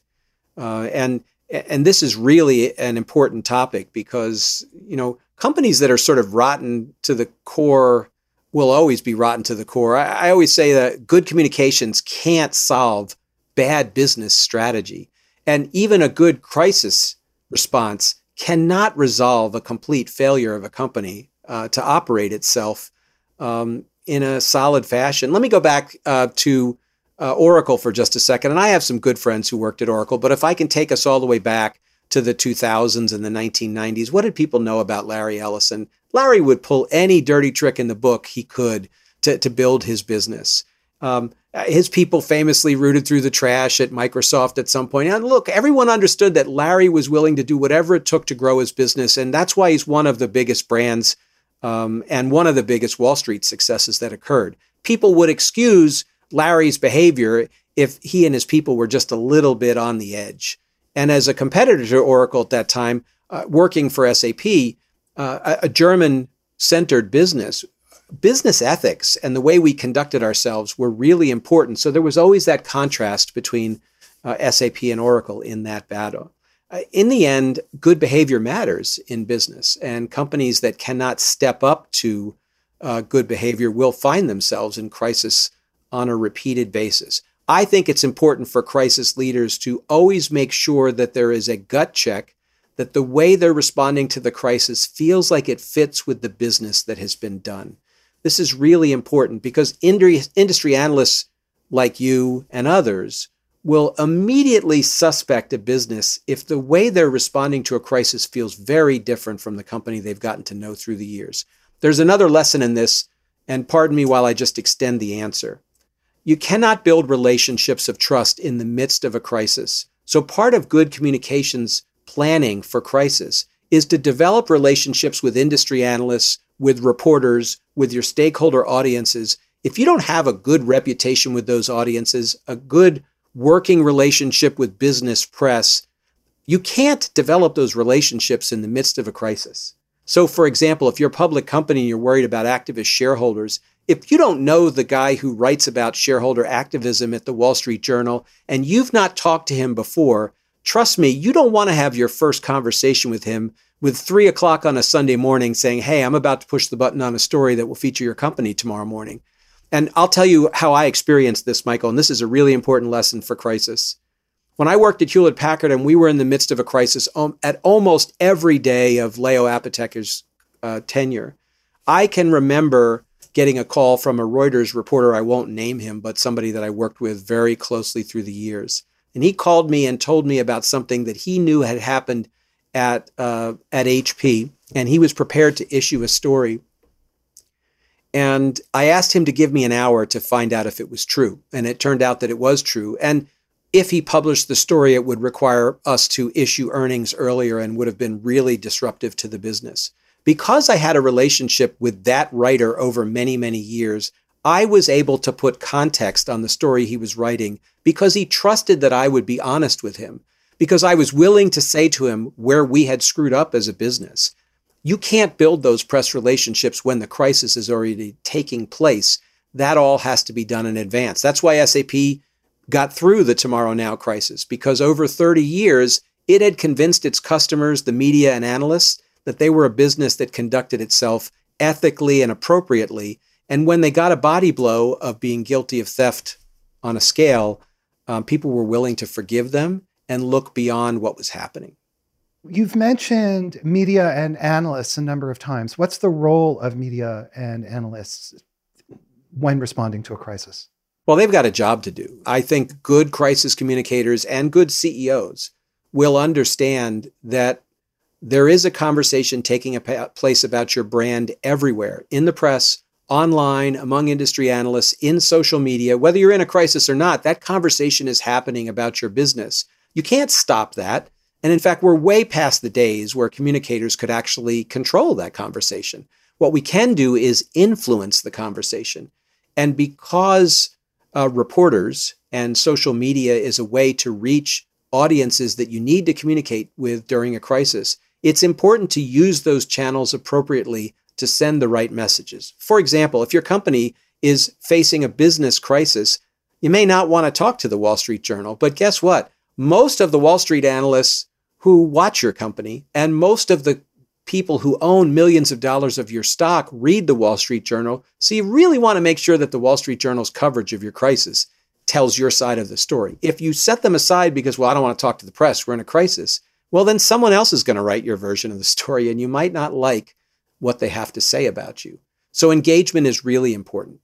Uh, and and this is really an important topic because you know companies that are sort of rotten to the core will always be rotten to the core. I, I always say that good communications can't solve bad business strategy, and even a good crisis response cannot resolve a complete failure of a company uh, to operate itself um, in a solid fashion. Let me go back uh, to uh, Oracle for just a second. And I have some good friends who worked at Oracle, but if I can take us all the way back to the 2000s and the 1990s, what did people know about Larry Ellison? Larry would pull any dirty trick in the book he could to, to build his business. Um, his people famously rooted through the trash at Microsoft at some point. And look, everyone understood that Larry was willing to do whatever it took to grow his business. And that's why he's one of the biggest brands um, and one of the biggest Wall Street successes that occurred. People would excuse Larry's behavior if he and his people were just a little bit on the edge. And as a competitor to Oracle at that time, uh, working for SAP, uh, a, German centered business, business ethics and the way we conducted ourselves were really important. So there was always that contrast between uh, SAP and Oracle in that battle. Uh, in the end, good behavior matters in business, and companies that cannot step up to uh, good behavior will find themselves in crisis on a repeated basis. I think it's important for crisis leaders to always make sure that there is a gut check that the way they're responding to the crisis feels like it fits with the business that has been done. This is really important because industry analysts like you and others will immediately suspect a business if the way they're responding to a crisis feels very different from the company they've gotten to know through the years. There's another lesson in this, and pardon me while I just extend the answer. You cannot build relationships of trust in the midst of a crisis. So, part of good communications planning for crisis is to develop relationships with industry analysts, with reporters, with your stakeholder audiences. If you don't have a good reputation with those audiences, a good working relationship with business press, you can't develop those relationships in the midst of a crisis. So, for example, if you're a public company and you're worried about activist shareholders, if you don't know the guy who writes about shareholder activism at the Wall Street Journal and you've not talked to him before, trust me, you don't want to have your first conversation with him with three o'clock on a Sunday morning saying, Hey, I'm about to push the button on a story that will feature your company tomorrow morning. And I'll tell you how I experienced this, Michael, and this is a really important lesson for crisis. When I worked at Hewlett Packard and we were in the midst of a crisis um, at almost every day of Leo Apotheker's uh, tenure, I can remember getting a call from a Reuters reporter. I won't name him, but somebody that I worked with very closely through the years. And he called me and told me about something that he knew had happened at uh, at HP, and he was prepared to issue a story and I asked him to give me an hour to find out if it was true. And it turned out that it was true. And if he published the story, it would require us to issue earnings earlier and would have been really disruptive to the business. Because I had a relationship with that writer over many, many years, I was able to put context on the story he was writing because he trusted that I would be honest with him, because I was willing to say to him where we had screwed up as a business. You can't build those press relationships when the crisis is already taking place. That all has to be done in advance. That's why SAP got through the Tomorrow Now crisis because over 30 years, it had convinced its customers, the media, and analysts that they were a business that conducted itself ethically and appropriately. And when they got a body blow of being guilty of theft on a scale, um, people were willing to forgive them and look beyond what was happening. You've mentioned media and analysts a number of times. What's the role of media and analysts when responding to a crisis? Well, they've got a job to do. I think good crisis communicators and good CEOs will understand that there is a conversation taking place about your brand everywhere in the press, online, among industry analysts, in social media. Whether you're in a crisis or not, that conversation is happening about your business. You can't stop that. And in fact, we're way past the days where communicators could actually control that conversation. What we can do is influence the conversation. And because uh, reporters and social media is a way to reach audiences that you need to communicate with during a crisis, it's important to use those channels appropriately to send the right messages. For example, if your company is facing a business crisis, you may not want to talk to the Wall Street Journal, but guess what? Most of the Wall Street analysts who watch your company and most of the people who own millions of dollars of your stock read the Wall Street Journal. So you really want to make sure that the Wall Street Journal's coverage of your crisis tells your side of the story. If you set them aside because, well, I don't want to talk to the press, we're in a crisis, well, then someone else is going to write your version of the story and you might not like what they have to say about you. So engagement is really important.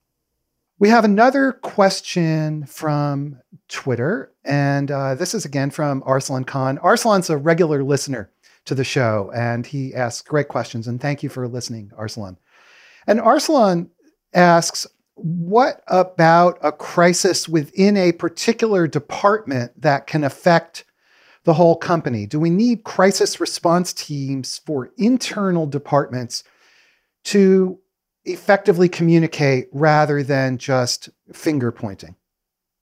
We have another question from Twitter, and uh, this is again from Arslan Khan. Arslan's a regular listener to the show, and he asks great questions. And thank you for listening, Arslan. And Arslan asks, what about a crisis within a particular department that can affect the whole company? Do we need crisis response teams for internal departments to effectively communicate rather than just finger pointing?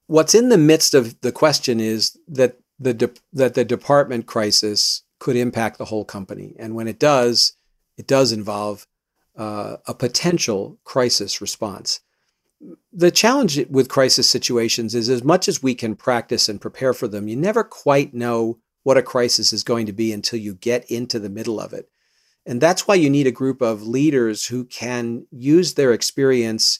What's in the midst of the question is that the de- that the department crisis could impact the whole company, and when it does, it does involve uh, a potential crisis response the challenge with crisis situations is as much as we can practice and prepare for them, you never quite know what a crisis is going to be until you get into the middle of it. And that's why you need a group of leaders who can use their experience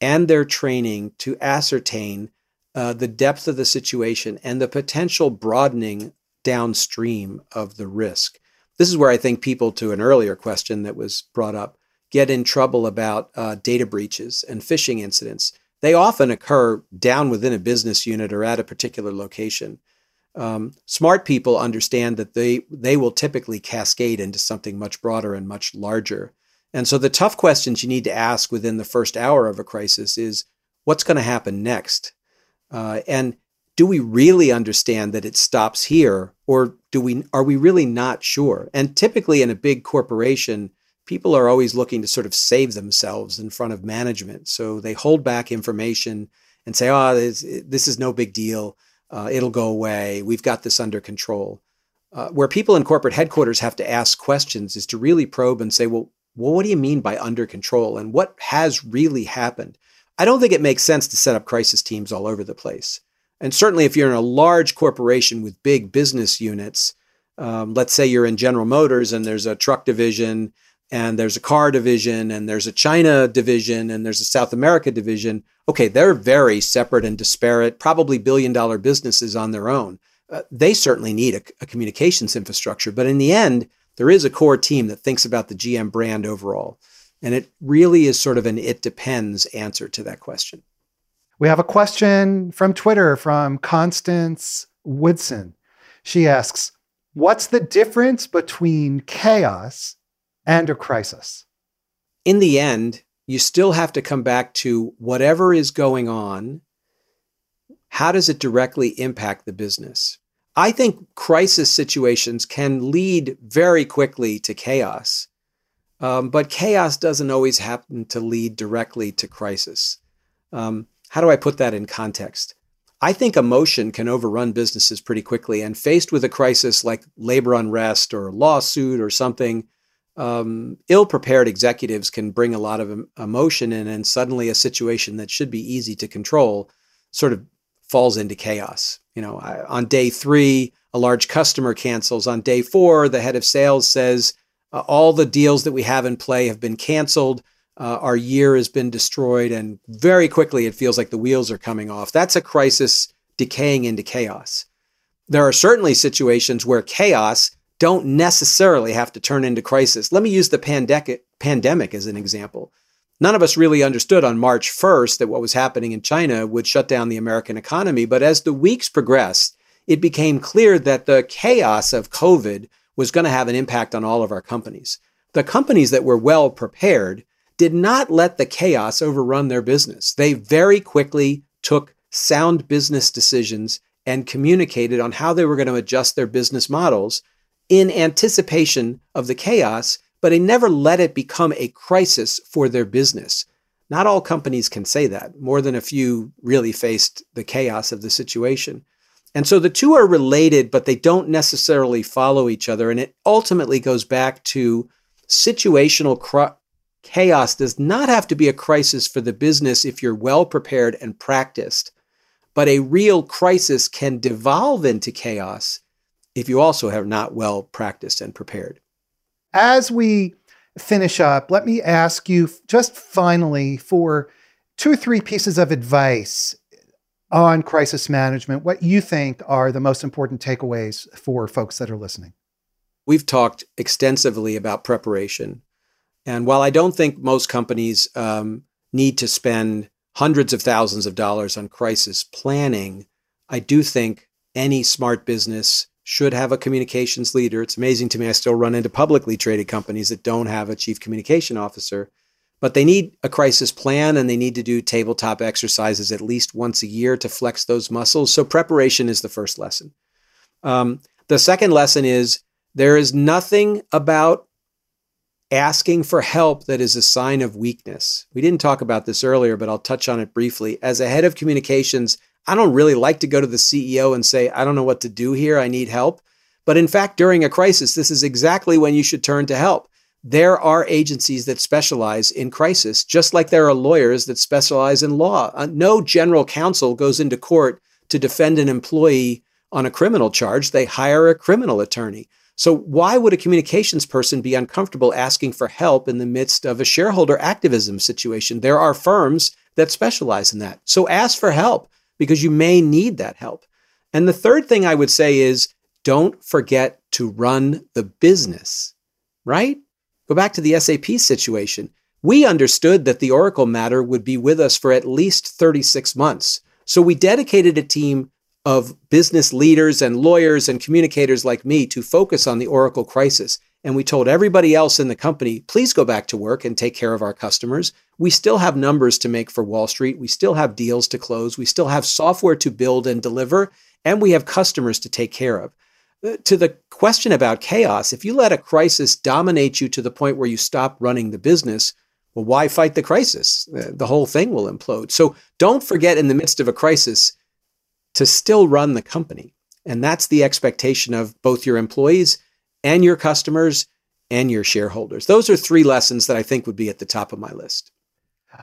and their training to ascertain uh, the depth of the situation and the potential broadening downstream of the risk. This is where I think people, to an earlier question that was brought up, get in trouble about uh, data breaches and phishing incidents. They often occur down within a business unit or at a particular location. Um, smart people understand that they they will typically cascade into something much broader and much larger. And so the tough questions you need to ask within the first hour of a crisis is what's going to happen next, uh, and do we really understand that it stops here, or do we are we really not sure? And typically in a big corporation, people are always looking to sort of save themselves in front of management. So they hold back information and say, oh, this, this is no big deal. Uh, it'll go away. We've got this under control. Uh, where people in corporate headquarters have to ask questions is to really probe and say, well, well, what do you mean by under control? And what has really happened? I don't think it makes sense to set up crisis teams all over the place. And certainly, if you're in a large corporation with big business units, um, let's say you're in General Motors and there's a truck division and there's a car division and there's a China division and there's a South America division. Okay, they're very separate and disparate, probably billion dollar businesses on their own. Uh, they certainly need a, a communications infrastructure, but in the end, there is a core team that thinks about the GM brand overall. And it really is sort of an it depends answer to that question. We have a question from Twitter from Constance Woodson. She asks, What's the difference between chaos and a crisis. In the end, you still have to come back to whatever is going on. How does it directly impact the business? I think crisis situations can lead very quickly to chaos, um, but chaos doesn't always happen to lead directly to crisis. Um, how do I put that in context? I think emotion can overrun businesses pretty quickly, and faced with a crisis like labor unrest or lawsuit or something, um, ill-prepared executives can bring a lot of emotion in, and suddenly a situation that should be easy to control sort of falls into chaos. You know, on day three, a large customer cancels. On day four, the head of sales says uh, all the deals that we have in play have been canceled. Uh, our year has been destroyed, and very quickly it feels like the wheels are coming off. That's a crisis decaying into chaos. There are certainly situations where chaos don't necessarily have to turn into crisis. Let me use the pandemic, pandemic as an example. None of us really understood on March 1st that what was happening in China would shut down the American economy. But as the weeks progressed, it became clear that the chaos of COVID was going to have an impact on all of our companies. The companies that were well prepared did not let the chaos overrun their business. They very quickly took sound business decisions and communicated on how they were going to adjust their business models in anticipation of the chaos, but they never let it become a crisis for their business. Not all companies can say that. More than a few really faced the chaos of the situation. And so the two are related, but they don't necessarily follow each other. And it ultimately goes back to situational cr- chaos does not have to be a crisis for the business if you're well prepared and practiced. But a real crisis can devolve into chaos if you also have not well practiced and prepared. As we finish up, let me ask you just finally for two or three pieces of advice on crisis management, what you think are the most important takeaways for folks that are listening. We've talked extensively about preparation. And while I don't think most companies um, need to spend hundreds of thousands of dollars on crisis planning, I do think any smart business should have a communications leader. It's amazing to me. I still run into publicly traded companies that don't have a chief communication officer but they need a crisis plan and they need to do tabletop exercises at least once a year to flex those muscles. So, preparation is the first lesson. Um, the second lesson is there is nothing about asking for help that is a sign of weakness. We didn't talk about this earlier, but I'll touch on it briefly. As a head of communications, I don't really like to go to the CEO and say, I don't know what to do here, I need help. But in fact, during a crisis, this is exactly when you should turn to help there are agencies that specialize in crisis, just like there are lawyers that specialize in law. Uh, no general counsel goes into court to defend an employee on a criminal charge. They hire a criminal attorney. So, why would a communications person be uncomfortable asking for help in the midst of a shareholder activism situation? There are firms that specialize in that. So, ask for help because you may need that help. And the third thing I would say is don't forget to run the business, right? Go back to the SAP situation. We understood that the Oracle matter would be with us for at least 36 months. So we dedicated a team of business leaders and lawyers and communicators like me to focus on the Oracle crisis. And we told everybody else in the company, please go back to work and take care of our customers. We still have numbers to make for Wall Street. We still have deals to close. We still have software to build and deliver. And we have customers to take care of to the question about chaos, if you let a crisis dominate you to the point where you stop running the business, well, why fight the crisis? Uh, the whole thing will implode. So don't forget in the midst of a crisis to still run the company. And that's the expectation of both your employees and your customers and your shareholders. Those are three lessons that I think would be at the top of my list.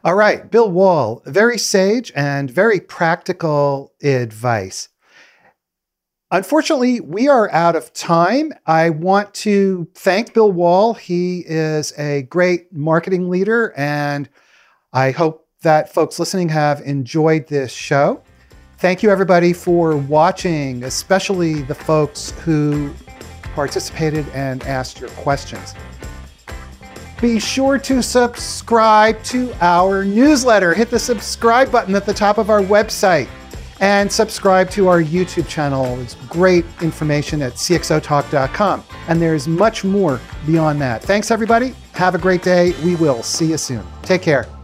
All right, Bill Wohl, very sage and very practical advice. Unfortunately, we are out of time. I want to thank Bill Wohl. He is a great marketing leader, and I hope that folks listening have enjoyed this show. Thank you, everybody, for watching, especially the folks who participated and asked your questions. Be sure to subscribe to our newsletter. Hit the subscribe button at the top of our website and subscribe to our YouTube channel. It's great information at cxotalk.com. And there's much more beyond that. Thanks, everybody. Have a great day. We will see you soon. Take care.